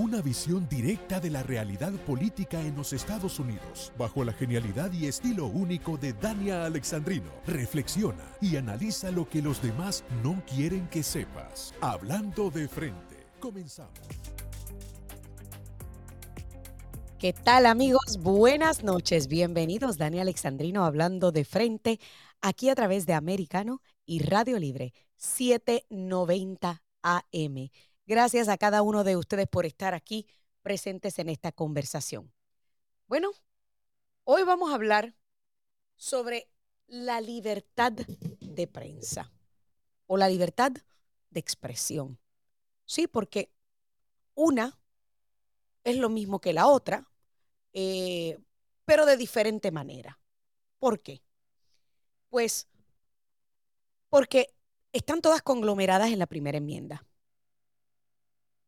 Una visión directa de la realidad política en los Estados Unidos, bajo la genialidad y estilo único de Dania Alexandrino. Reflexiona y analiza lo que los demás no quieren que sepas. Hablando de frente. Comenzamos. ¿Qué tal amigos? Buenas noches. Bienvenidos. Dani Alexandrino hablando de frente aquí a través de Americano y Radio Libre 790 AM. Gracias a cada uno de ustedes por estar aquí presentes en esta conversación. Bueno, hoy vamos a hablar sobre la libertad de prensa o la libertad de expresión. Sí, porque una es lo mismo que la otra, eh, pero de diferente manera. ¿Por qué? Pues porque están todas conglomeradas en la primera enmienda.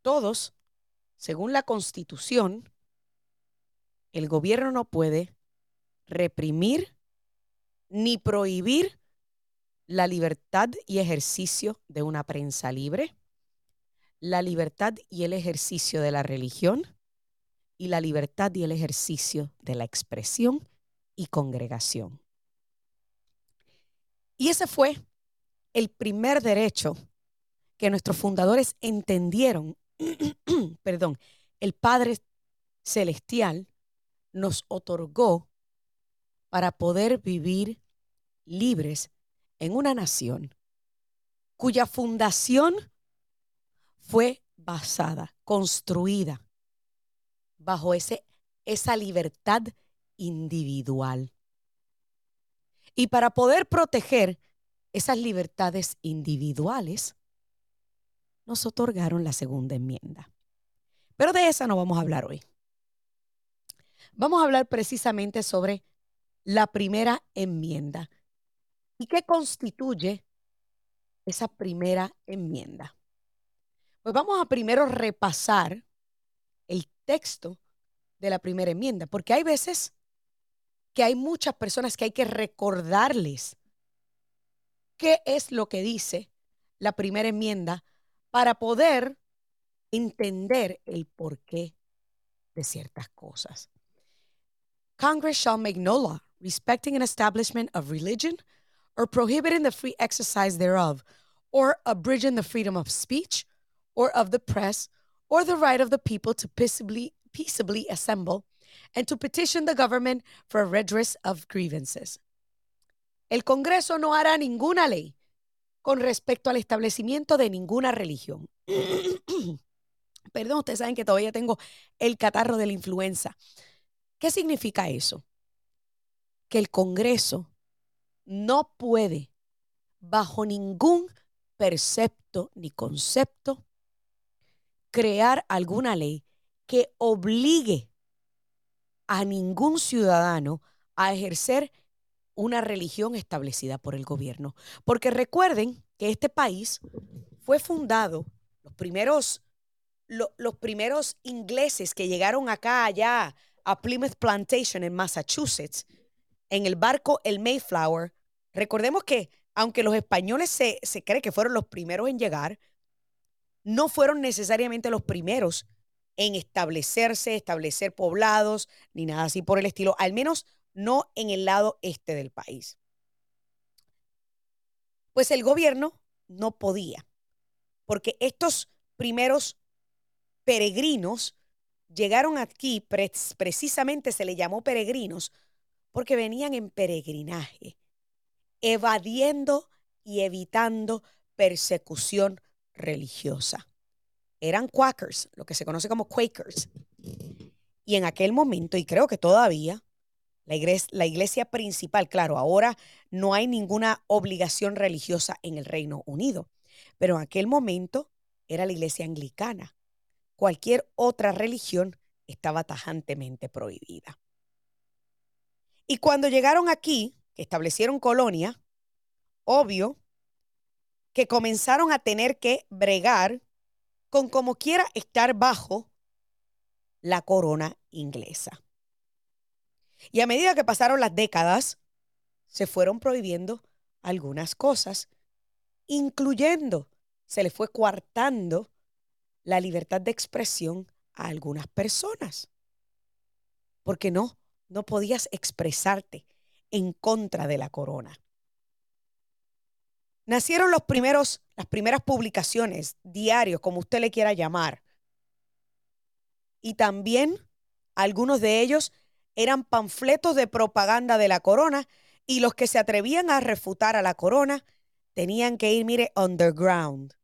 Todos, según la Constitución, el gobierno no puede reprimir ni prohibir la libertad y ejercicio de una prensa libre, la libertad y el ejercicio de la religión y la libertad y el ejercicio de la expresión y congregación. Y ese fue el primer derecho que nuestros fundadores entendieron, perdón, el Padre Celestial nos otorgó para poder vivir libres en una nación cuya fundación fue basada, construida bajo ese, esa libertad individual. Y para poder proteger esas libertades individuales, nos otorgaron la segunda enmienda. Pero de esa no vamos a hablar hoy. Vamos a hablar precisamente sobre la primera enmienda. ¿Y qué constituye esa primera enmienda? Pues vamos a primero repasar el texto de la primera enmienda, porque hay veces que hay muchas personas que hay que recordarles qué es lo que dice la primera enmienda para poder entender el porqué de ciertas cosas. Congress shall make no law respecting an establishment of religion or prohibiting the free exercise thereof or abridging the freedom of speech or of the press or the right of the people to peaceably, peaceably assemble and to petition the government for a redress of grievances. El Congreso no hará ninguna ley con respecto al establecimiento de ninguna religión. Perdón, ustedes saben que todavía tengo el catarro de la influenza. ¿Qué significa eso? Que el Congreso no puede, bajo ningún percepto ni concepto, crear alguna ley que obligue a ningún ciudadano a ejercer una religión establecida por el gobierno. Porque recuerden que este país fue fundado, los primeros, los primeros ingleses que llegaron acá, allá, a Plymouth Plantation en Massachusetts, en el barco el Mayflower. Recordemos que aunque los españoles se, se cree que fueron los primeros en llegar, no fueron necesariamente los primeros en establecerse, establecer poblados, ni nada así por el estilo, al menos no en el lado este del país. Pues el gobierno no podía, porque estos primeros peregrinos llegaron aquí, precisamente se le llamó peregrinos, porque venían en peregrinaje, evadiendo y evitando persecución religiosa. Eran quakers, lo que se conoce como quakers. Y en aquel momento, y creo que todavía, la iglesia, principal, claro, ahora no hay ninguna obligación religiosa en el Reino Unido, pero en aquel momento era la iglesia anglicana. Cualquier otra religión estaba tajantemente prohibida. Y cuando llegaron aquí, que establecieron colonia, obvio que comenzaron a tener que bregar con como quiera estar bajo la corona inglesa. Y a medida que pasaron las décadas, se fueron prohibiendo algunas cosas, incluyendo, se le fue coartando la libertad de expresión a algunas personas. Porque no, no podías expresarte en contra de la corona. Nacieron los primeros, las primeras publicaciones, diarios, como usted le quiera llamar. Y también algunos de ellos eran panfletos de propaganda de la corona y los que se atrevían a refutar a la corona tenían que ir, mire, underground.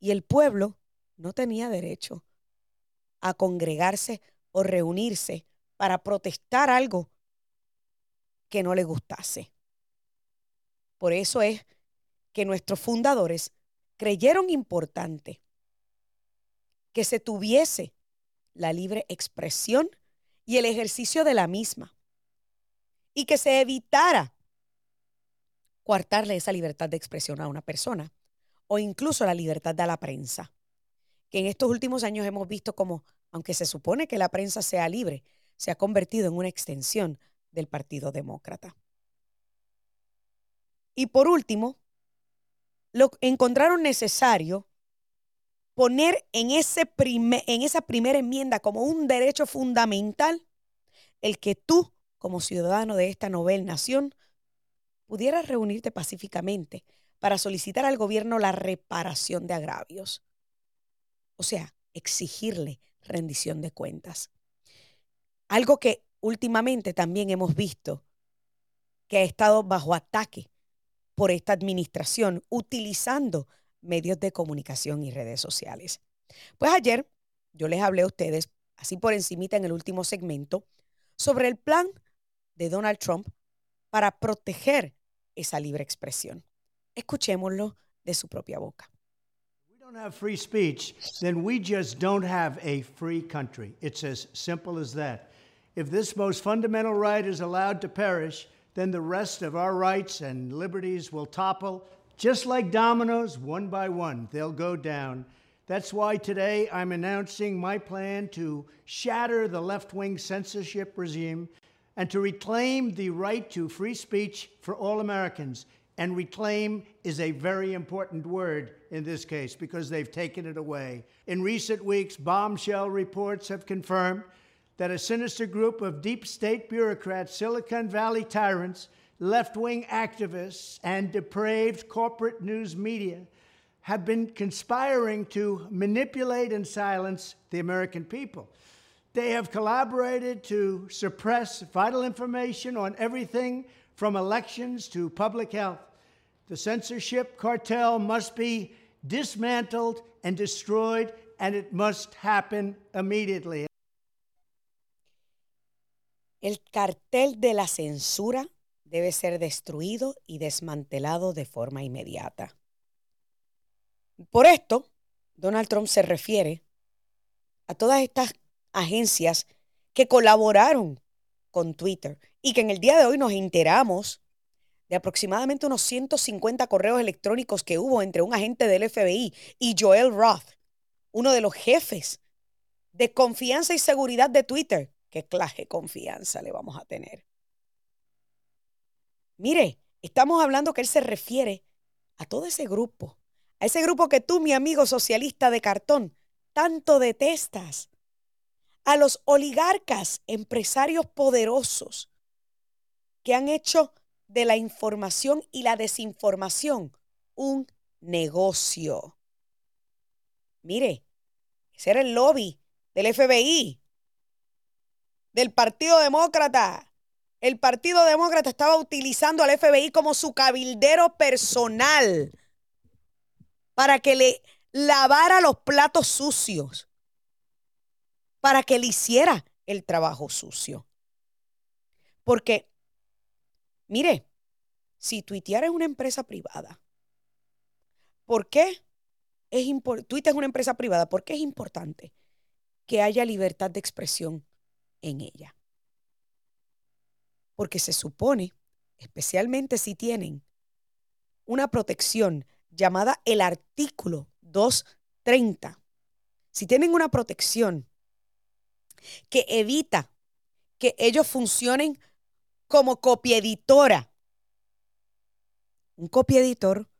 Y el pueblo no tenía derecho a congregarse o reunirse para protestar algo que no le gustase. Por eso es que nuestros fundadores creyeron importante que se tuviese la libre expresión y el ejercicio de la misma y que se evitara coartarle esa libertad de expresión a una persona o incluso la libertad de la prensa, que en estos últimos años hemos visto como, aunque se supone que la prensa sea libre, se ha convertido en una extensión del Partido Demócrata. Y por último, lo encontraron necesario poner en, ese en esa primera enmienda como un derecho fundamental el que tú, como ciudadano de esta novel nación, pudieras reunirte pacíficamente para solicitar al gobierno la reparación de agravios. O sea, exigirle rendición de cuentas. Algo que últimamente también hemos visto que ha estado bajo ataque por esta administración utilizando medios de comunicación y redes sociales. Pues ayer yo les hablé a ustedes, así por encimita en el último segmento, sobre el plan de Donald Trump para proteger esa libre expresión. Escuchémoslo de su propia boca. Have free speech, then we just don't have a free country. It's as simple as that. If this most fundamental right is allowed to perish, then the rest of our rights and liberties will topple just like dominoes, one by one, they'll go down. That's why today I'm announcing my plan to shatter the left wing censorship regime and to reclaim the right to free speech for all Americans. And reclaim is a very important word in this case because they've taken it away. In recent weeks, bombshell reports have confirmed that a sinister group of deep state bureaucrats, Silicon Valley tyrants, left wing activists, and depraved corporate news media have been conspiring to manipulate and silence the American people. They have collaborated to suppress vital information on everything from elections to public health. The censorship cartel must be dismantled and destroyed, and it must happen immediately. El cartel de la censura debe ser destruido y desmantelado de forma inmediata. Por esto, Donald Trump se refiere a todas estas agencias que colaboraron con Twitter y que en el día de hoy nos enteramos de aproximadamente unos 150 correos electrónicos que hubo entre un agente del FBI y Joel Roth, uno de los jefes de confianza y seguridad de Twitter. ¿Qué clase de confianza le vamos a tener? Mire, estamos hablando que él se refiere a todo ese grupo, a ese grupo que tú, mi amigo socialista de cartón, tanto detestas, a los oligarcas, empresarios poderosos que han hecho de la información y la desinformación un negocio. Mire, ese era el lobby del FBI, del Partido Demócrata, el Partido Demócrata estaba utilizando al FBI como su cabildero personal para que le lavara los platos sucios, para que le hiciera el trabajo sucio. Porque, mire, si tuitear es una empresa privada, ¿por qué es Twitter es una empresa privada? ¿Por qué es importante que haya libertad de expresión en ella? Porque se supone, especialmente si tienen una protección llamada el artículo 230, si tienen una protección que evita que ellos funcionen como copieditora, un copieditor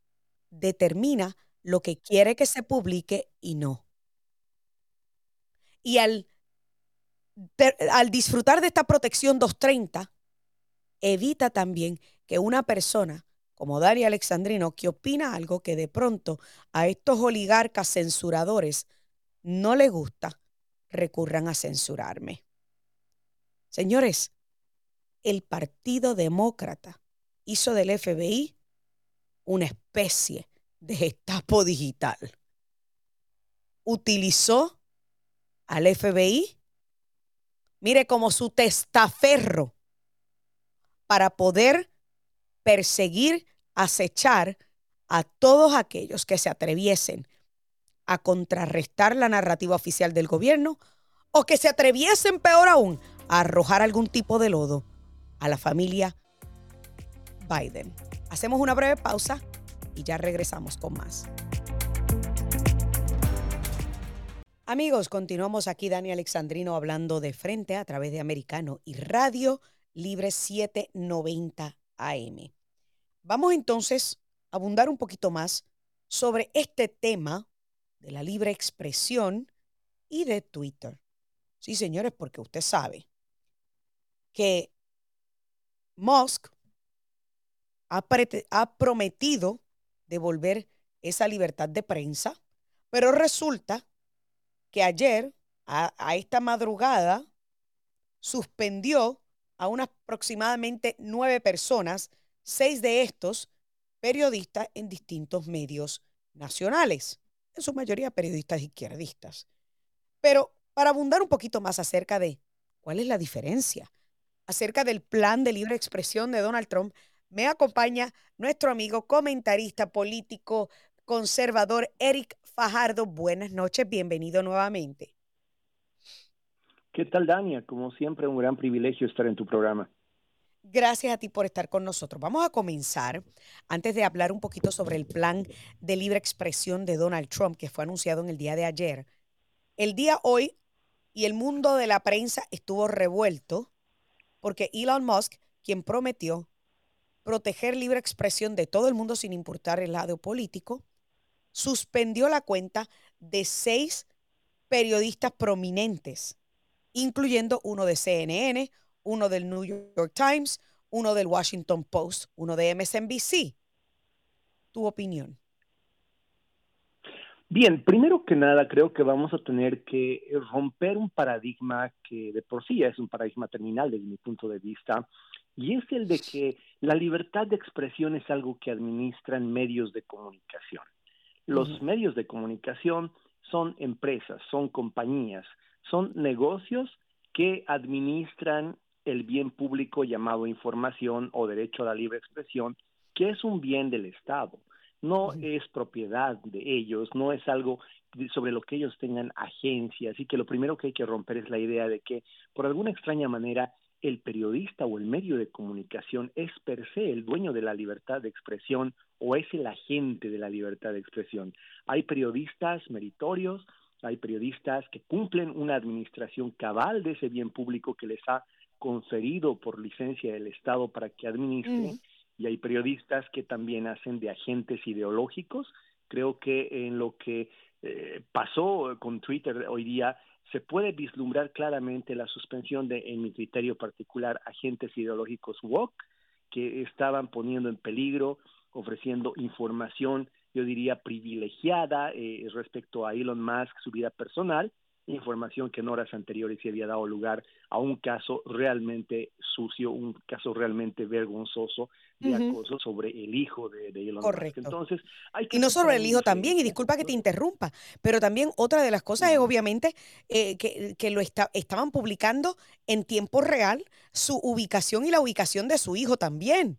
determina lo que quiere que se publique y no. Y al, al disfrutar de esta protección 230, evita también que una persona como Dani Alexandrino, que opina algo que de pronto a estos oligarcas censuradores no le gusta, recurran a censurarme. Señores, el Partido Demócrata hizo del FBI una especie de gestapo digital. Utilizó al FBI, mire, como su testaferro para poder perseguir, acechar a todos aquellos que se atreviesen a contrarrestar la narrativa oficial del gobierno o que se atreviesen, peor aún, a arrojar algún tipo de lodo a la familia Biden. Hacemos una breve pausa y ya regresamos con más. Amigos, continuamos aquí Dani Alexandrino hablando de frente a través de Americano y Radio Libre 790 AM. Vamos entonces a abundar un poquito más sobre este tema de la libre expresión y de Twitter. Sí, señores, porque usted sabe que Musk ha, prometido devolver esa libertad de prensa, pero resulta que ayer, a esta madrugada, suspendió a unas aproximadamente nueve personas, seis de estos periodistas en distintos medios nacionales, en su mayoría periodistas izquierdistas. Pero para abundar un poquito más acerca de cuál es la diferencia, acerca del plan de libre expresión de Donald Trump, me acompaña nuestro amigo comentarista político conservador Eric Fajardo. Buenas noches, bienvenido nuevamente. ¿Qué tal, Dania? Como siempre, un gran privilegio estar en tu programa. Gracias a ti por estar con nosotros. Vamos a comenzar, antes de hablar un poquito sobre el plan de libre expresión de Donald Trump, que fue anunciado en el día de ayer. El día hoy y el mundo de la prensa estuvo revuelto porque Elon Musk, quien prometió proteger libre expresión de todo el mundo sin importar el lado político, suspendió la cuenta de seis periodistas prominentes incluyendo uno de CNN, uno del New York Times, uno del Washington Post, uno de MSNBC. ¿Tu opinión? Bien, primero que nada creo que vamos a tener que romper un paradigma que de por sí es un paradigma terminal desde mi punto de vista, y es el de que la libertad de expresión es algo que administran medios de comunicación. Los medios de comunicación son empresas, son compañías, son negocios que administran el bien público llamado información o derecho a la libre expresión, que es un bien del Estado. No es propiedad de ellos, no es algo sobre lo que ellos tengan agencia. Así que lo primero que hay que romper es la idea de que, por alguna extraña manera, el periodista o el medio de comunicación es per se el dueño de la libertad de expresión o es el agente de la libertad de expresión. Hay periodistas meritorios, hay periodistas que cumplen una administración cabal de ese bien público que les ha conferido por licencia del Estado para que administren, mm. y hay periodistas que también hacen de agentes ideológicos. Creo que en lo que eh, pasó con Twitter hoy día se puede vislumbrar claramente la suspensión de, en mi criterio particular, agentes ideológicos woke que estaban poniendo en peligro, ofreciendo información yo diría, privilegiada eh, respecto a Elon Musk, su vida personal, información que en horas anteriores se había dado lugar a un caso realmente sucio, un caso realmente vergonzoso de acoso sobre el hijo de, Elon Correcto. Musk. Entonces, hay que y no sobre el hijo también, y disculpa que te interrumpa, pero también otra de las cosas es obviamente eh, que, que, lo estaban publicando en tiempo real su ubicación y la ubicación de su hijo también.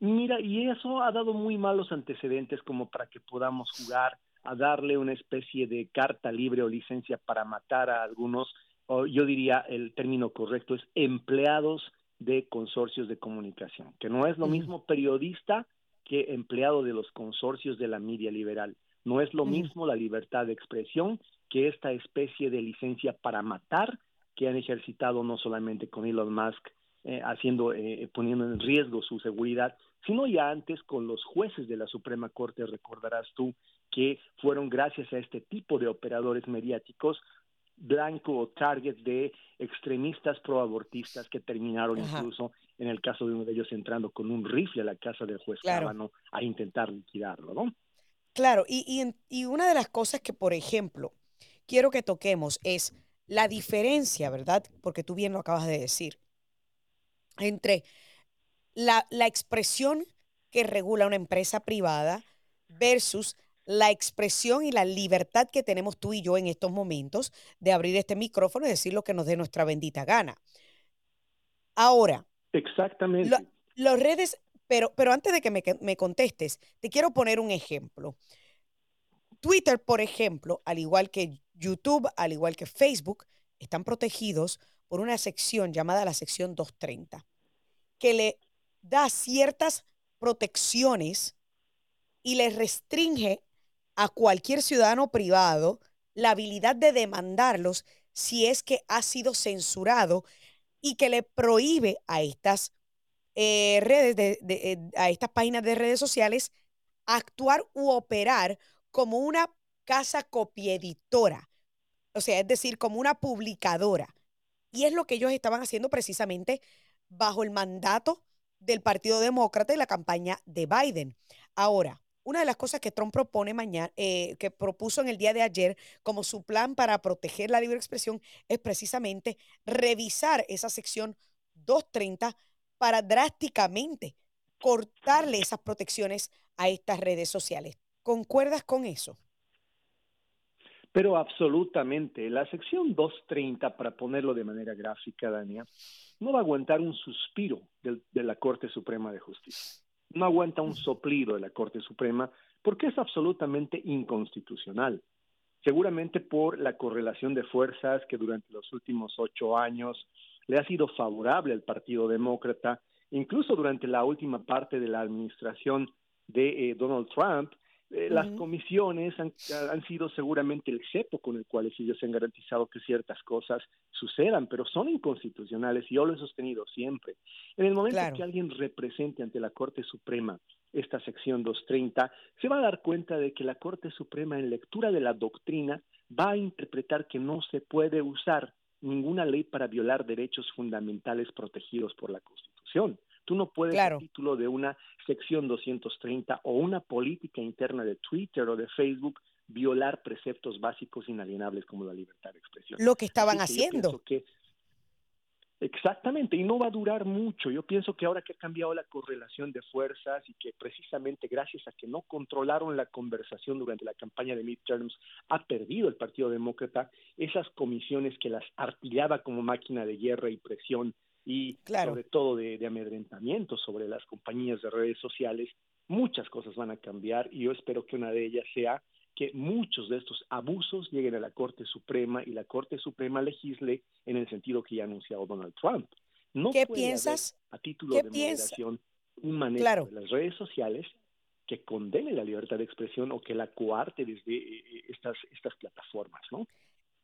Mira, y eso ha dado muy malos antecedentes como para que podamos jugar a darle una especie de carta libre o licencia para matar a algunos, o yo diría el término correcto es empleados de consorcios de comunicación, que no es lo mismo periodista que empleado de los consorcios de la media liberal. No es lo mismo la libertad de expresión que esta especie de licencia para matar que han ejercitado no solamente con Elon Musk, eh, haciendo, eh, poniendo en riesgo su seguridad, sino ya antes con los jueces de la Suprema Corte, recordarás tú que fueron gracias a este tipo de operadores mediáticos blanco o target de extremistas proabortistas que terminaron incluso en el caso de uno de ellos entrando con un rifle a la casa del juez claro. a intentar liquidarlo, ¿no? Claro, y, y, y una de las cosas que, por ejemplo, quiero que toquemos es la diferencia, ¿verdad? Porque tú bien lo acabas de decir, entre la, la expresión que regula una empresa privada versus la expresión y la libertad que tenemos tú y yo en estos momentos de abrir este micrófono y decir lo que nos dé nuestra bendita gana. Ahora. Exactamente. Las redes, pero, pero antes de que me, me contestes, te quiero poner un ejemplo. Twitter, por ejemplo, al igual que YouTube, al igual que Facebook, están protegidos por una sección llamada la sección 230, que le da ciertas protecciones y le restringe a cualquier ciudadano privado la habilidad de demandarlos si es que ha sido censurado y que le prohíbe a estas eh, redes, de, eh, a estas páginas de redes sociales actuar u operar como una casa copieditora, o sea, es decir, como una publicadora. Y es lo que ellos estaban haciendo precisamente bajo el mandato del Partido Demócrata y la campaña de Biden. Ahora, una de las cosas que Trump propone mañana, eh, que propuso en el día de ayer como su plan para proteger la libre expresión, es precisamente revisar esa sección 230 para drásticamente cortarle esas protecciones a estas redes sociales. ¿Concuerdas con eso? Pero absolutamente. La sección 230, para ponerlo de manera gráfica, Dania, no va a aguantar un suspiro de la Corte Suprema de Justicia no aguanta un soplido de la Corte Suprema porque es absolutamente inconstitucional. Seguramente por la correlación de fuerzas que durante los últimos ocho años le ha sido favorable al Partido Demócrata, incluso durante la última parte de la administración de eh, Donald Trump, eh, las comisiones han, sido seguramente el cepo con el cual ellos han garantizado que ciertas cosas sucedan, pero son inconstitucionales y yo lo he sostenido siempre. En el momento que alguien represente ante la Corte Suprema esta sección 230, se va a dar cuenta de que la Corte Suprema en lectura de la doctrina va a interpretar que no se puede usar ninguna ley para violar derechos fundamentales protegidos por la Constitución. Tú no puedes, a título de una sección 230 o una política interna de Twitter o de Facebook, violar preceptos básicos inalienables como la libertad de expresión. Lo que estaban haciendo. Exactamente, y no va a durar mucho. Yo pienso que ahora que ha cambiado la correlación de fuerzas y que precisamente gracias a que no controlaron la conversación durante la campaña de midterms, ha perdido el Partido Demócrata esas comisiones que las artillaba como máquina de guerra y presión y sobre todo de, amedrentamiento sobre las compañías de redes sociales, muchas cosas van a cambiar y yo espero que una de ellas sea que muchos de estos abusos lleguen a la Corte Suprema y la Corte Suprema legisle en el sentido que ya ha anunciado Donald Trump. No ¿Qué piensas? a título de moderación un manejo de las redes sociales que condene la libertad de expresión o que la coarte desde eh, eh, estas, estas plataformas, ¿no?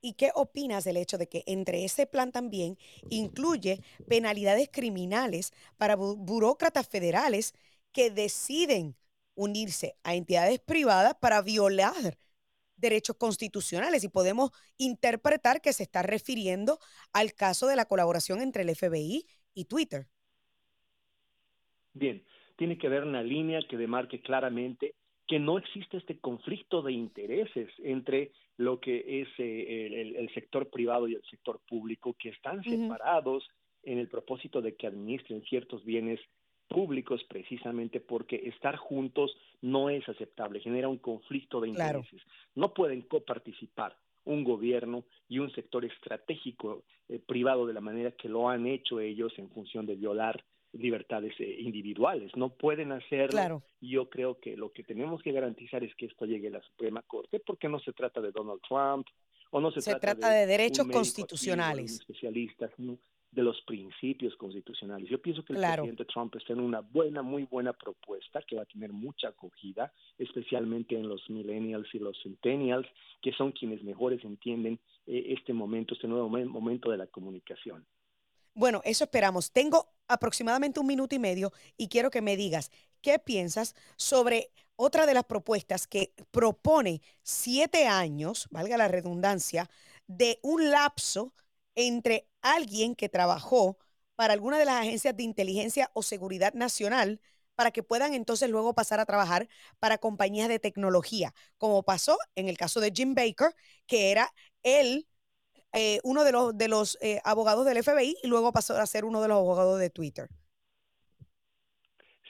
¿Y qué opinas del hecho de que entre ese plan también incluye penalidades criminales para burócratas federales que deciden unirse a entidades privadas para violar derechos constitucionales? Y podemos interpretar que se está refiriendo al caso de la colaboración entre el FBI y Twitter. Bien, tiene que haber una línea que demarque claramente que no existe este conflicto de intereses entre lo que es eh, el, sector privado y el sector público, que están separados en el propósito de que administren ciertos bienes públicos precisamente porque estar juntos no es aceptable, genera un conflicto de intereses. No pueden coparticipar un gobierno y un sector estratégico eh, privado de la manera que lo han hecho ellos en función de violar libertades eh, individuales, no pueden hacerlo. Yo creo que lo que tenemos que garantizar es que esto llegue a la Suprema Corte, porque no se trata de Donald Trump o no se, trata, de, derechos constitucionales. especialistas, de los principios constitucionales. Yo pienso que el presidente Trump está en una buena, muy buena propuesta que va a tener mucha acogida, especialmente en los millennials y los centennials, que son quienes mejores entienden eh, este momento, este nuevo momento de la comunicación. Bueno, eso esperamos. Tengo aproximadamente un minuto y medio y quiero que me digas qué piensas sobre otra de las propuestas que propone siete años, valga la redundancia, de un lapso entre alguien que trabajó para alguna de las agencias de inteligencia o seguridad nacional para que puedan entonces luego pasar a trabajar para compañías de tecnología, como pasó en el caso de Jim Baker, que era él eh, uno de los, de los eh, abogados del FBI y luego pasó a ser uno de los abogados de Twitter.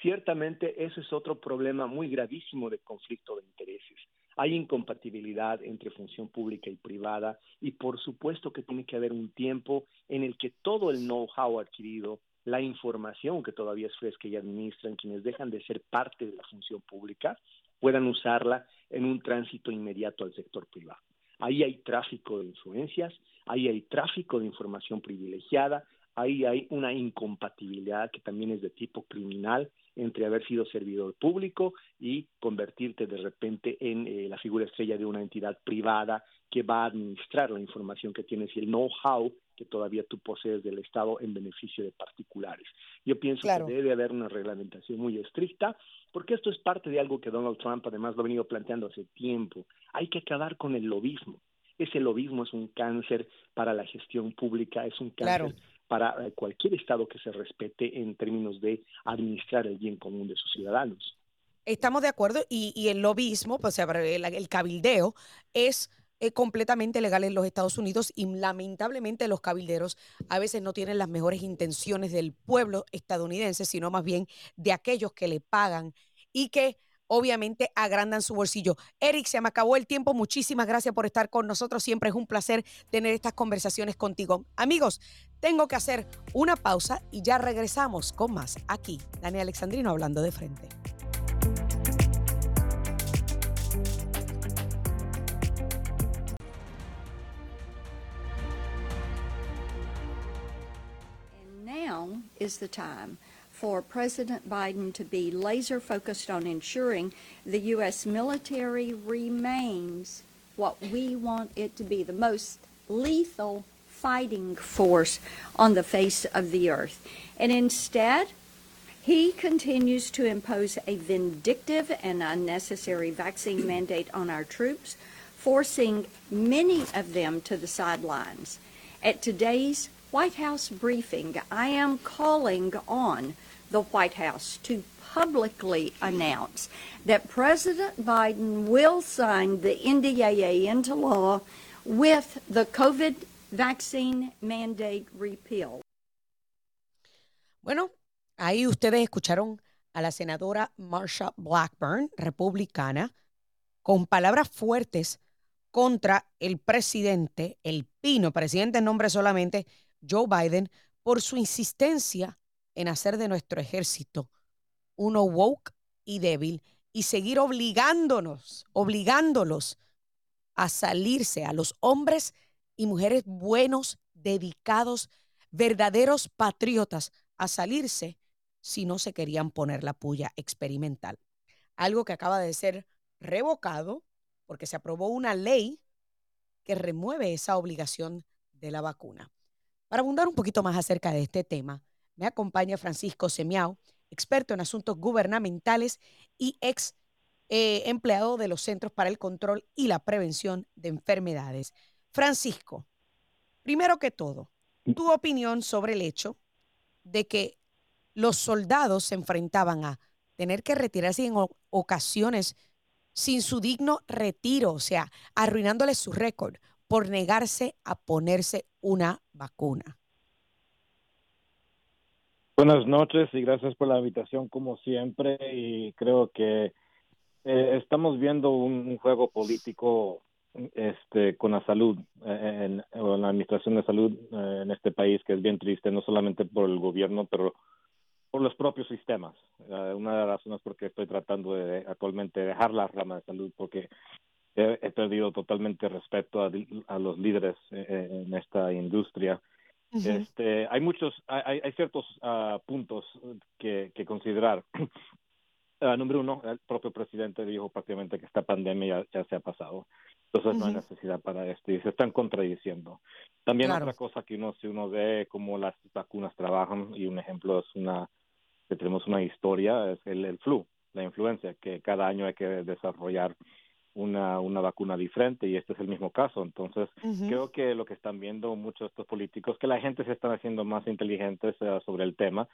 Ciertamente, eso es otro problema muy gravísimo de conflicto de intereses. Hay incompatibilidad entre función pública y privada y por supuesto que tiene que haber un tiempo en el que todo el know-how adquirido, la información que todavía es fresca y administran quienes dejan de ser parte de la función pública, puedan usarla en un tránsito inmediato al sector privado. Ahí hay tráfico de influencias, ahí hay tráfico de información privilegiada, ahí hay una incompatibilidad que también es de tipo criminal entre haber sido servidor público y convertirte de repente en eh, la figura estrella de una entidad privada que va a administrar la información que tienes y el know-how que todavía tú posees del Estado en beneficio de particulares. Yo pienso que debe haber una reglamentación muy estricta, porque esto es parte de algo que Donald Trump además lo ha venido planteando hace tiempo. Hay que acabar con el lobismo. Ese lobismo es un cáncer para la gestión pública, es un cáncer para eh, cualquier Estado que se respete en términos de administrar el bien común de sus ciudadanos. Estamos de acuerdo y, el lobismo, pues, el, el cabildeo es eh, completamente legal en los Estados Unidos y lamentablemente los cabilderos a veces no tienen las mejores intenciones del pueblo estadounidense, sino más bien de aquellos que le pagan y que obviamente agrandan su bolsillo. Eric, se me acabó el tiempo. Muchísimas gracias por estar con nosotros. Siempre es un placer tener estas conversaciones contigo. Amigos, tengo que hacer una pausa y ya regresamos con más aquí. Dani Alexandrino hablando de frente. now is the time for President Biden to be laser focused on ensuring the U.S. military remains what we want it to be the most lethal fighting force on the face of the earth. And instead, he continues to impose a vindictive and unnecessary vaccine mandate on our troops, forcing many of them to the sidelines. At today's White House briefing, I am calling on the White House to publicly announce that President Biden will sign the NDAA into law with the COVID vaccine mandate repeal. Bueno, ahí ustedes escucharon a la senadora Marsha Blackburn, republicana, con palabras fuertes contra el presidente, el pino, presidente en nombre solamente, Joe Biden, por su insistencia en hacer de nuestro ejército uno woke y débil y seguir obligándonos, obligándolos a salirse a los hombres y mujeres buenos, dedicados, verdaderos patriotas, a salirse si no se querían poner la puya experimental. Algo que acaba de ser revocado porque se aprobó una ley que remueve esa obligación de la vacuna. Para abundar un poquito más acerca de este tema, me acompaña Francisco Semiao, experto en asuntos gubernamentales y ex eh, empleado de los Centros para el Control y la Prevención de Enfermedades. Francisco, primero que todo, tu opinión sobre el hecho de que los soldados se enfrentaban a tener que retirarse en ocasiones sin su digno retiro, o sea, arruinándoles su récord por negarse a ponerse una vacuna. Buenas noches y gracias por la invitación como siempre y creo que eh, estamos viendo un, juego político este con la salud eh, en, la administración de salud eh, en este país que es bien triste no solamente por el gobierno pero por los propios sistemas una de las razones por qué estoy tratando de actualmente dejar la rama de salud porque he, perdido totalmente respeto a, los líderes en esta industria este, hay muchos, hay, hay ciertos uh, puntos que, que considerar. Uh, número uno, el propio presidente dijo prácticamente que esta pandemia ya, se ha pasado. Entonces no hay necesidad para esto y se están contradiciendo. También otra cosa que uno, si uno ve cómo las vacunas trabajan, y un ejemplo es una, que tenemos una historia, es el, el flu. la influencia, que cada año hay que desarrollar una, una vacuna diferente y este es el mismo caso. Entonces, creo que lo que están viendo muchos de estos políticos, que la gente se está haciendo más inteligentes sobre el tema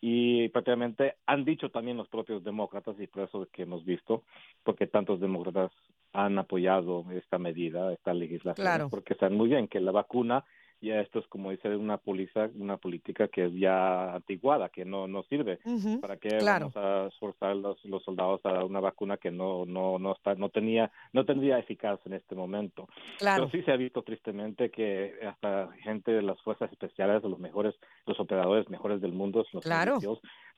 y prácticamente han dicho también los propios demócratas y por eso que hemos visto, porque tantos demócratas han apoyado esta medida, esta legislación, porque saben muy bien que la vacuna ya esto es como dice una póliza, una política que es ya antiguada, que no, no sirve. ¿Para qué vamos a esforzar los, los soldados a una vacuna que no, no, no está, no tenía, no tendría eficaz en este momento? Pero sí se ha visto tristemente que hasta gente de las fuerzas especiales, de los mejores, los operadores mejores del mundo, los claro.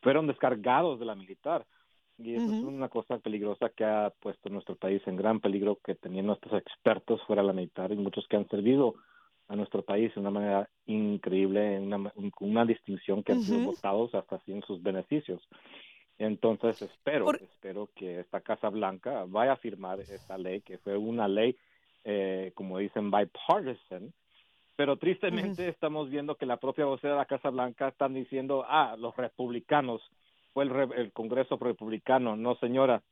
fueron descargados de la militar. Y eso es una cosa peligrosa que ha puesto nuestro país en gran peligro, que teniendo nuestros expertos fuera de la militar y muchos que han servido a nuestro país de una manera increíble, una, una distinción que han sido votados hasta sin sus beneficios. Entonces espero, espero que esta Casa Blanca vaya a firmar esta ley, que fue una ley, eh, como dicen, bipartisan, pero tristemente estamos viendo que la propia vocera de la Casa Blanca están diciendo, ah, los republicanos, fue el, el Congreso republicano, no señora,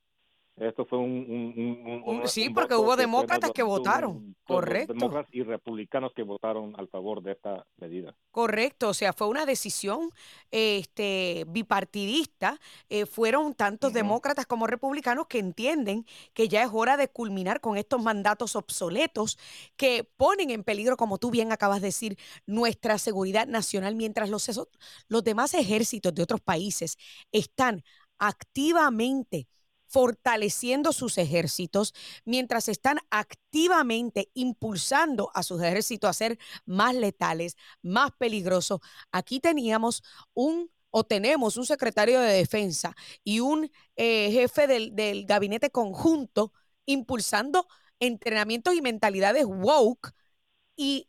esto fue un... sí, porque hubo demócratas que, votaron, correcto. Demócratas y republicanos que votaron al favor de esta medida. Correcto, o sea, fue una decisión este, bipartidista. Eh, fueron tantos demócratas como republicanos que entienden que ya es hora de culminar con estos mandatos obsoletos que ponen en peligro, como tú bien acabas de decir, nuestra seguridad nacional, mientras los, los demás ejércitos de otros países están activamente fortaleciendo sus ejércitos, mientras están activamente impulsando a sus ejércitos a ser más letales, más peligrosos. Aquí teníamos un o tenemos un secretario de defensa y un eh, jefe del, del gabinete conjunto impulsando entrenamientos y mentalidades woke y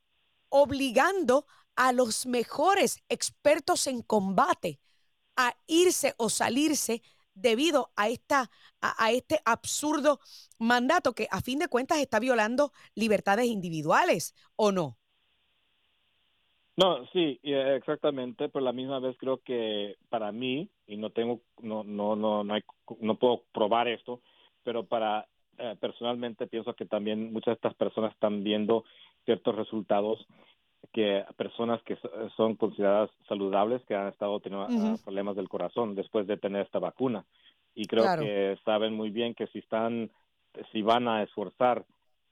obligando a los mejores expertos en combate a irse o salirse debido a, esta, a, este absurdo mandato que a fin de cuentas está violando libertades individuales, ¿o no? No, sí, eh, exactamente, pero la misma vez creo que para mí, y no tengo, no, no, no, no, hay, no puedo probar esto, pero para eh, personalmente pienso que también muchas de estas personas están viendo ciertos resultados que personas que son consideradas saludables que han estado teniendo ah, problemas del corazón después de tener esta vacuna. Y creo que saben muy bien que si están si van a esforzar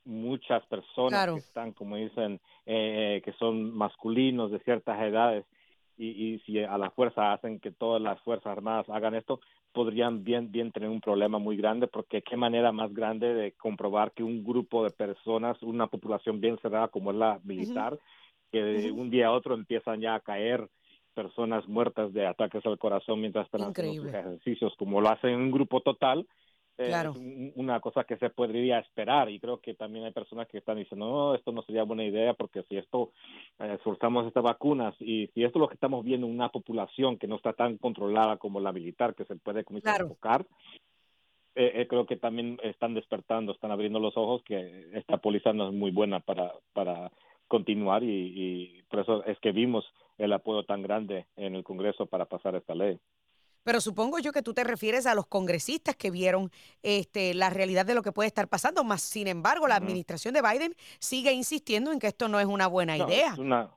muchas personas que están como dicen eh, que son masculinos de ciertas edades y, y si a la fuerza hacen que todas las fuerzas armadas hagan esto podrían bien bien tener un problema muy grande porque qué manera más grande de comprobar que un grupo de personas una población bien cerrada como es la militar que de un día a otro empiezan ya a caer personas muertas de ataques al corazón mientras están haciendo sus ejercicios, como lo hacen en un grupo total, eh, es una cosa que se podría esperar y creo que también hay personas que están diciendo, no, esto no sería buena idea porque si esto eh, esforzamos estas vacunas y si esto es lo que estamos viendo en una población que no está tan controlada como la militar, que se puede comenzar a enfocar, eh, eh, creo que también están despertando, están abriendo los ojos que esta póliza no es muy buena para, para continuar y, por eso es que vimos el apoyo tan grande en el Congreso para pasar esta ley. Pero supongo yo que tú te refieres a los congresistas que vieron este, la realidad de lo que puede estar pasando, más sin embargo la administración de Biden sigue insistiendo en que esto no es una buena idea. Es una,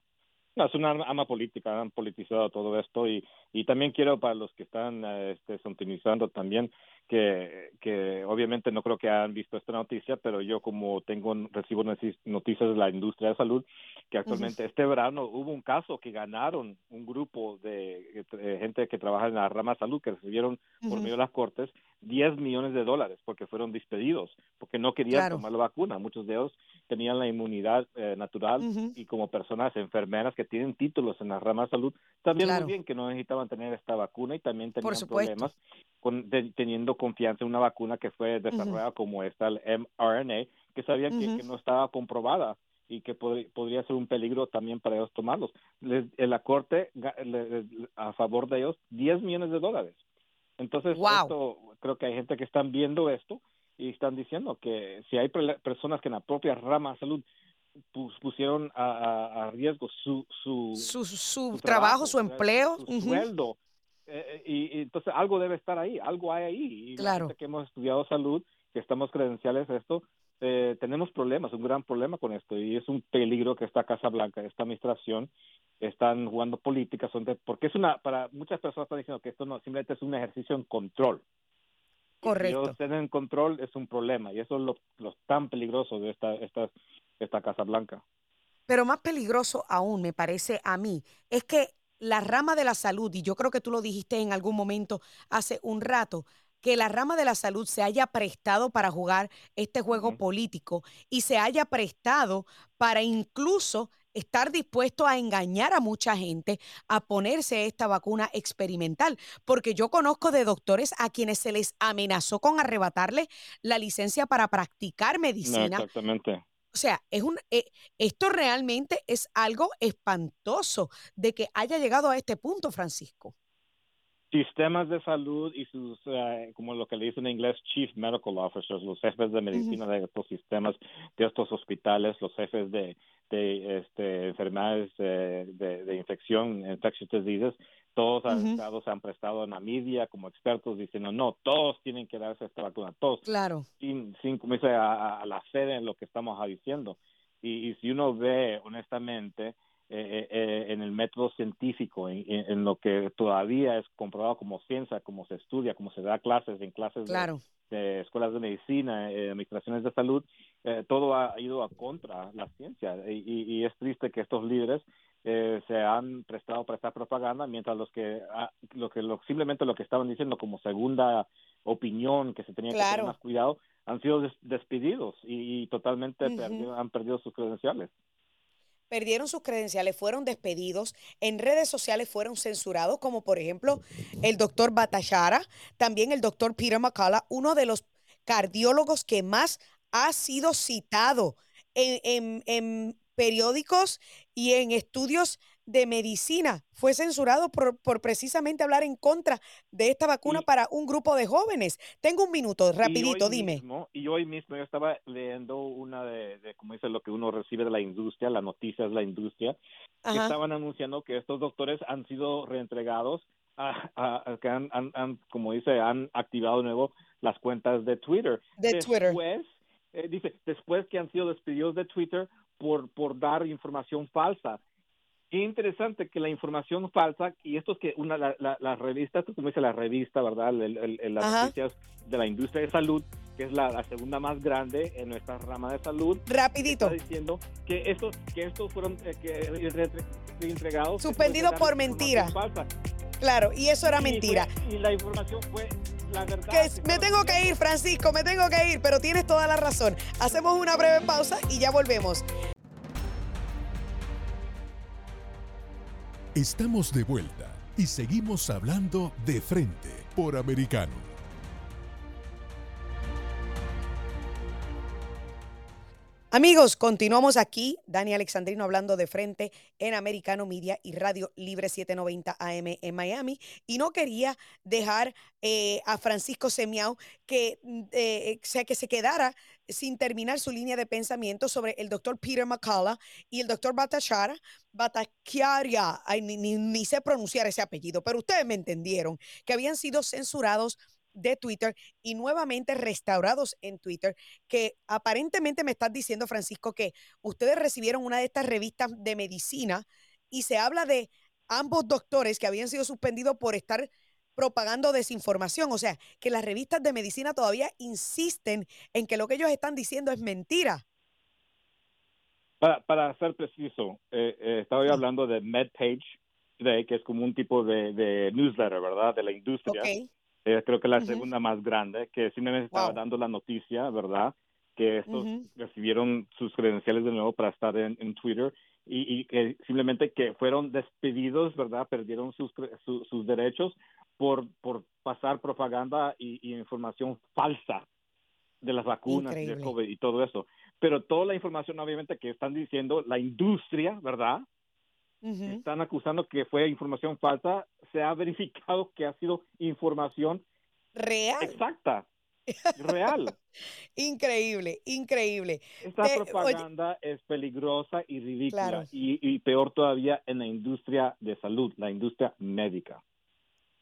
no, es una arma política, han politizado todo esto y, y también quiero para los que están este, también que, que obviamente no creo que han visto esta noticia, pero yo como tengo recibo noticias de la industria de salud, que actualmente este verano hubo un caso que ganaron un grupo de, gente que trabaja en la rama de salud que recibieron por medio de las cortes 10 millones de dólares porque fueron despedidos, porque no querían tomar la vacuna. Muchos de ellos tenían la inmunidad eh, natural y como personas enfermeras que tienen títulos en la rama de salud, también muy bien que no necesitaban tener esta vacuna y también tenían problemas con, teniendo confianza en una vacuna que fue desarrollada como esta, el mRNA, que sabían que, no estaba comprobada y que podría ser un peligro también para ellos tomarlos. en la corte, a favor de ellos, 10 millones de dólares. Entonces, esto, creo que hay gente que están viendo esto y están diciendo que si hay personas que en la propia rama de salud pusieron a, riesgo su, su, su, trabajo, su empleo, su sueldo, Eh, y, entonces algo debe estar ahí, algo hay ahí. Y claro. que hemos estudiado salud, que estamos credenciales a esto, eh, tenemos problemas, un gran problema con esto y es un peligro que esta Casa Blanca, esta administración, están jugando políticas, porque es una, para muchas personas están diciendo que esto no simplemente es un ejercicio en control. Correcto. Si en control es un problema y eso es lo, lo tan peligroso de esta, esta, esta Casa Blanca. Pero más peligroso aún, me parece a mí, es que la rama de la salud, y yo creo que tú lo dijiste en algún momento hace un rato, que la rama de la salud se haya prestado para jugar este juego político y se haya prestado para incluso estar dispuesto a engañar a mucha gente a ponerse esta vacuna experimental, porque yo conozco de doctores a quienes se les amenazó con arrebatarle la licencia para practicar medicina. exactamente. O sea, es un, eh, esto realmente es algo espantoso de que haya llegado a este punto, Francisco. Sistemas de salud y sus, eh, como lo que le dicen en inglés, chief medical officers, los jefes de medicina de estos sistemas, de estos hospitales, los jefes de, de este, enfermedades de, de, infección, infectious diseases, todos se han prestado en la media como expertos diciendo, no, todos tienen que darse esta vacuna, todos, claro. sin, sin como dice, a, la sede en lo que estamos diciendo. Y, y si uno ve, honestamente, eh, eh, en el método científico, en, lo que todavía es comprobado como ciencia, como se estudia, como se da clases en clases de, escuelas de medicina, eh, administraciones de salud, eh, todo ha ido a contra la ciencia y, es triste que estos líderes se han prestado para esta propaganda mientras los que ah, lo que lo, simplemente lo que estaban diciendo como segunda opinión que se tenía que tener más cuidado han sido despedidos y, totalmente han perdido sus credenciales. Perdieron sus credenciales, fueron despedidos, en redes sociales fueron censurados, como por ejemplo el doctor Batashara, también el doctor Peter McCullough, uno de los cardiólogos que más ha sido citado en, en periódicos y en estudios de medicina. Fue censurado por, por, precisamente hablar en contra de esta vacuna para un grupo de jóvenes. Tengo un minuto, rapidito, dime. y hoy mismo yo estaba leyendo una de, de, como dice, lo que uno recibe de la industria, la noticia es la industria, que estaban anunciando que estos doctores han sido reentregados, a, que han, han, como dice, han activado de nuevo las cuentas de Twitter. De Twitter. Eh, dice, después que han sido despedidos de Twitter por, por dar información falsa qué interesante que la información falsa, y esto es que una, la, la, revista, esto como dice la revista, ¿verdad? El, las noticias de la industria de salud, que es la, segunda más grande en nuestra rama de salud. Rapidito. Está diciendo que estos, que estos fueron eh, que, entregados. Suspendidos por mentira. Claro, y eso era mentira. y la información fue la verdad. Que me tengo que ir, Francisco, me tengo que ir, pero tienes toda la razón. Hacemos una breve pausa y ya volvemos. Estamos de vuelta y seguimos hablando de frente por americano. Amigos, continuamos aquí. Dani Alexandrino hablando de frente en Americano Media y Radio Libre 790 AM en Miami. Y no quería dejar eh, a Francisco Semiao que, mm, eh, que se quedara sin terminar su línea de pensamiento sobre el doctor Peter McCullough y el doctor Batachara, Batachiaria, ni, ni sé pronunciar ese apellido, pero ustedes me entendieron, que habían sido censurados de Twitter y nuevamente restaurados en Twitter, que aparentemente me estás diciendo, Francisco, que ustedes recibieron una de estas revistas de medicina y se habla de ambos doctores que habían sido suspendidos por estar propagando desinformación. O sea, que las revistas de medicina todavía insisten en que lo que ellos están diciendo es mentira. Para, para ser preciso, eh, eh, estaba hablando de MedPage que es como un tipo de, newsletter, ¿verdad? De la industria. Eh, creo que la segunda más grande, que simplemente estaba dando la noticia, ¿verdad? Que estos recibieron sus credenciales de nuevo para estar en, Twitter y, que simplemente que fueron despedidos, ¿verdad? Perdieron sus, sus derechos por, por pasar propaganda y, información falsa de las vacunas y, COVID y todo eso. Pero toda la información, obviamente, que están diciendo la industria, ¿verdad? Están acusando que fue información falsa, se ha verificado que ha sido información real. Exacta. Real. increíble, increíble. Esta propaganda es peligrosa y ridícula y, y, peor todavía en la industria de salud, la industria médica.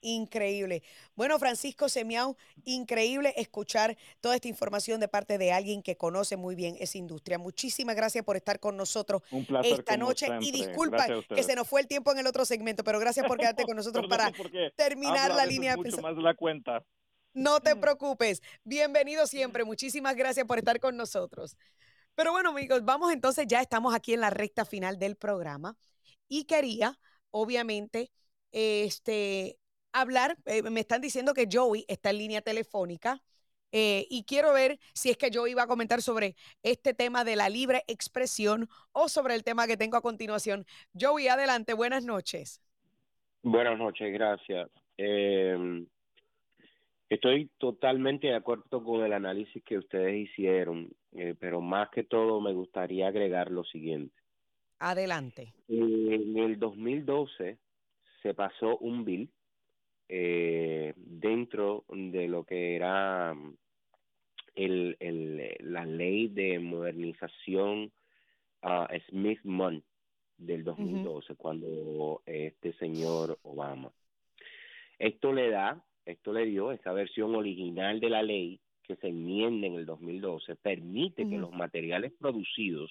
Increíble. Bueno, Francisco Semiao, increíble escuchar toda esta información de parte de alguien que conoce muy bien esa industria. Muchísimas gracias por estar con nosotros esta noche y disculpa que se nos fue el tiempo en el otro segmento, pero gracias por quedarte con nosotros para terminar la línea. Mucho más la cuenta. No te preocupes. Bienvenido siempre. Muchísimas gracias por estar con nosotros. Pero bueno, amigos, vamos entonces, ya estamos aquí en la recta final del programa y quería, obviamente, este, hablar, eh, me están diciendo que Joey está en línea telefónica eh, y quiero ver si es que Joey va a comentar sobre este tema de la libre expresión o sobre el tema que tengo a continuación. Joey, adelante, buenas noches. Buenas noches, gracias. Em, estoy totalmente de acuerdo con el análisis que ustedes hicieron, eh, pero más que todo me gustaría agregar lo siguiente. Adelante. En el 2012 se pasó un bill eh, dentro de lo que era mm, el, el, la ley de modernización uh, Smith-Munn del 2012, cuando este señor Obama. Esto le da, esto le dio, esa versión original de la ley que se enmienda en el 2012, permite que los materiales producidos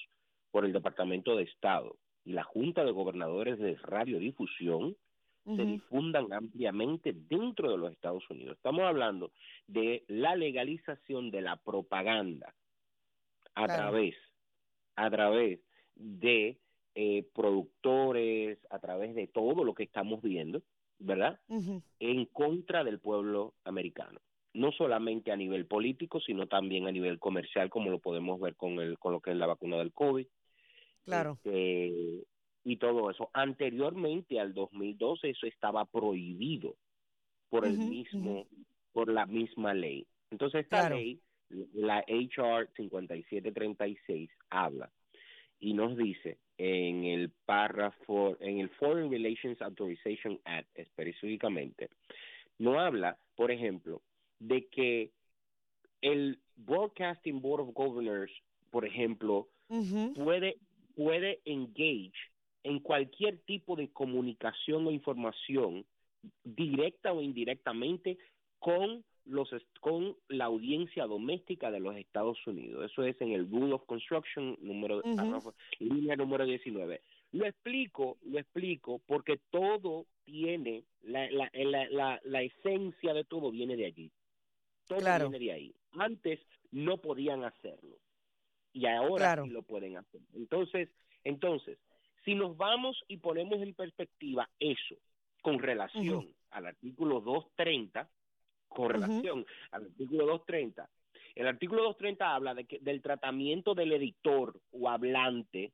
por el Departamento de Estado y la Junta de Gobernadores de Radiodifusión se difundan ampliamente dentro de los Estados Unidos. Estamos hablando de la legalización de la propaganda a través a través de eh, productores, a través de todo lo que estamos viendo, ¿verdad? En contra del pueblo americano. No solamente a nivel político, sino también a nivel comercial, como lo podemos ver con, el, con lo que es la vacuna del COVID. Claro. Este, y todo eso. Anteriormente al 2012 eso estaba prohibido por el mismo, por la misma ley. Entonces esta ley, la HR 5736 habla y nos dice en el párrafo, en el Foreign Relations Authorization Act específicamente, no habla, por ejemplo, de que el Broadcasting Board of Governors, por ejemplo, puede puede engage en cualquier tipo de comunicación o información directa o indirectamente con los con la audiencia doméstica de los Estados Unidos. Eso es en el Rule of Construction número línea número 19. Lo explico, lo explico porque todo tiene la, la, la, la, esencia de todo viene de allí. Todo viene de ahí. Antes no podían hacerlo y ahora sí lo pueden hacer. Entonces, entonces, si nos vamos y ponemos en perspectiva eso con relación al artículo 230, con relación al artículo 230, el artículo 230 habla de que, del tratamiento del editor o hablante.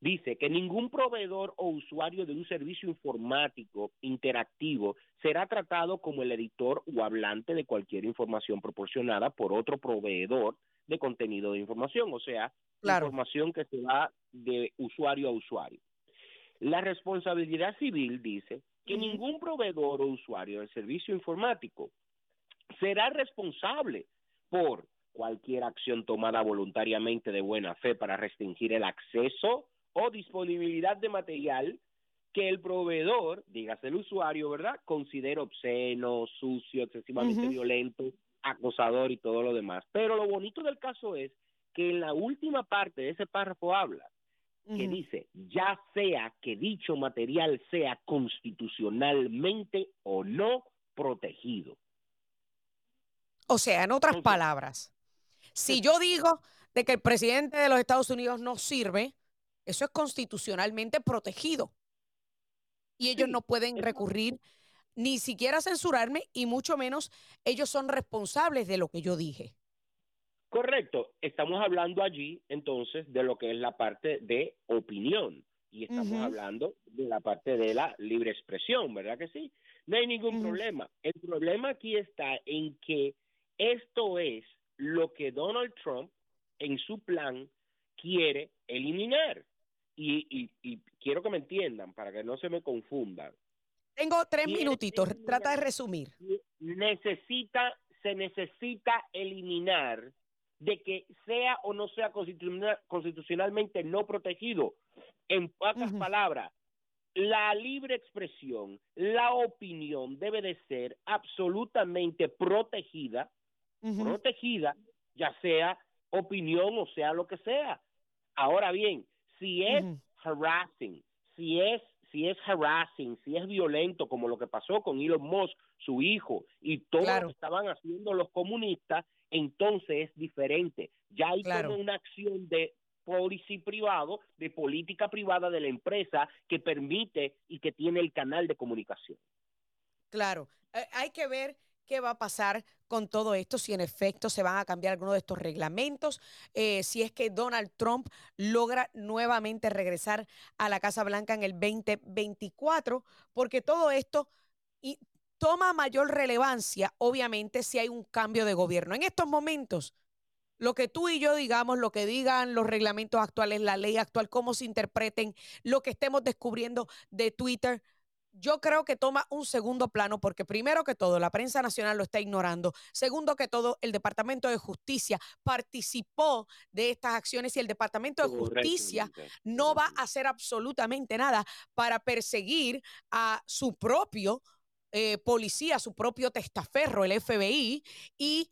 Dice que ningún proveedor o usuario de un servicio informático interactivo será tratado como el editor o hablante de cualquier información proporcionada por otro proveedor de contenido de información, o sea, información que se va de usuario a usuario. La responsabilidad civil dice que ningún proveedor o usuario del servicio informático será responsable por cualquier acción tomada voluntariamente de buena fe para restringir el acceso o disponibilidad de material que el proveedor, dígase el usuario, ¿verdad?, considere obsceno, sucio, excesivamente violento, acosador y todo lo demás. Pero lo bonito del caso es que en la última parte de ese párrafo habla que dice, ya sea que dicho material sea constitucionalmente o no protegido. O sea, en otras palabras, si yo digo de que el presidente de los Estados Unidos no sirve, eso es constitucionalmente protegido. Y ellos no pueden recurrir ni siquiera censurarme y mucho menos ellos son responsables de lo que yo dije. Correcto, estamos hablando allí entonces de lo que es la parte de opinión y estamos hablando de la parte de la libre expresión, ¿verdad que sí? No hay ningún problema. El problema aquí está en que esto es lo que Donald Trump en su plan quiere eliminar. Y, y, quiero que me entiendan para que no se me confundan. Tengo tres minutitos, trata de resumir. Necesita, se necesita eliminar de que sea o no sea constitucionalmente no protegido. En pocas palabras, la libre expresión, la opinión debe de ser absolutamente protegida, protegida, ya sea opinión o sea lo que sea. Ahora bien, si es harassing, si es si es harassing, si es violento, como lo que pasó con Elon Musk, su hijo, y todo lo que estaban haciendo los comunistas, entonces es diferente. Ya hay como una acción de policy privado, de política privada de la empresa que permite y que tiene el canal de comunicación. Claro, eh, hay que ver qué va a pasar con todo esto, si en efecto se van a cambiar algunos de estos reglamentos, eh, si es que Donald Trump logra nuevamente regresar a la Casa Blanca en el 2024, porque todo esto toma mayor relevancia, obviamente, si hay un cambio de gobierno. En estos momentos, lo que tú y yo digamos, lo que digan los reglamentos actuales, la ley actual, cómo se interpreten, lo que estemos descubriendo de Twitter, yo creo que toma un segundo plano porque primero que todo la prensa nacional lo está ignorando, segundo que todo el Departamento de Justicia participó de estas acciones y el Departamento de Justicia no va a hacer absolutamente nada para perseguir a su propio eh, policía, su propio testaferro, el FBI, y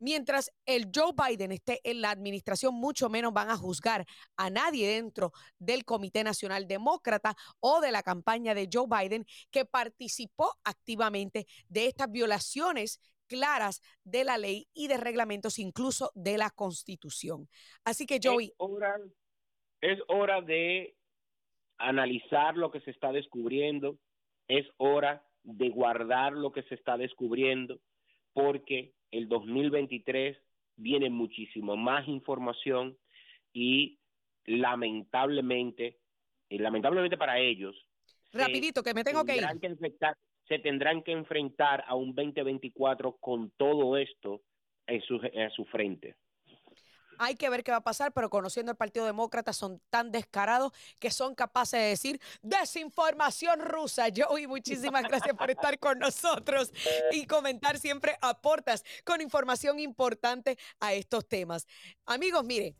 Mientras el Joe Biden esté en la administración, mucho menos van a juzgar a nadie dentro del Comité Nacional Demócrata o de la campaña de Joe Biden que participó activamente de estas violaciones claras de la ley y de reglamentos, incluso de la Constitución. Así que, Joey. Es hora, es hora de analizar lo que se está descubriendo, es hora de guardar lo que se está descubriendo, porque el 2023 viene muchísimo más información y lamentablemente, y lamentablemente para ellos, rapidito que me tengo que ir. se tendrán que enfrentar a un 2024 con todo esto en su, en su frente. Hay que ver qué va a pasar, pero conociendo el Partido Demócrata son tan descarados que son capaces de decir desinformación rusa. Joey, muchísimas gracias por estar con nosotros y comentar siempre aportas con información importante a estos temas. Amigos, mire,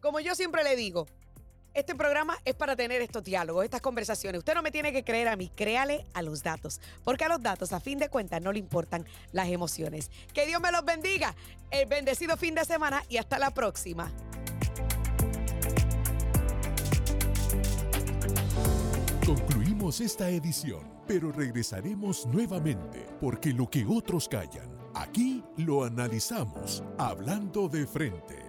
como yo siempre le digo, este programa es para tener estos diálogos, estas conversaciones. Usted no me tiene que creer a mí, créale a los datos, porque a los datos, a fin de cuentas, no le importan las emociones. Que Dios me los bendiga. El bendecido fin de semana y hasta la próxima. Concluimos esta edición, pero regresaremos nuevamente, porque lo que otros callan, aquí lo analizamos, hablando de frente.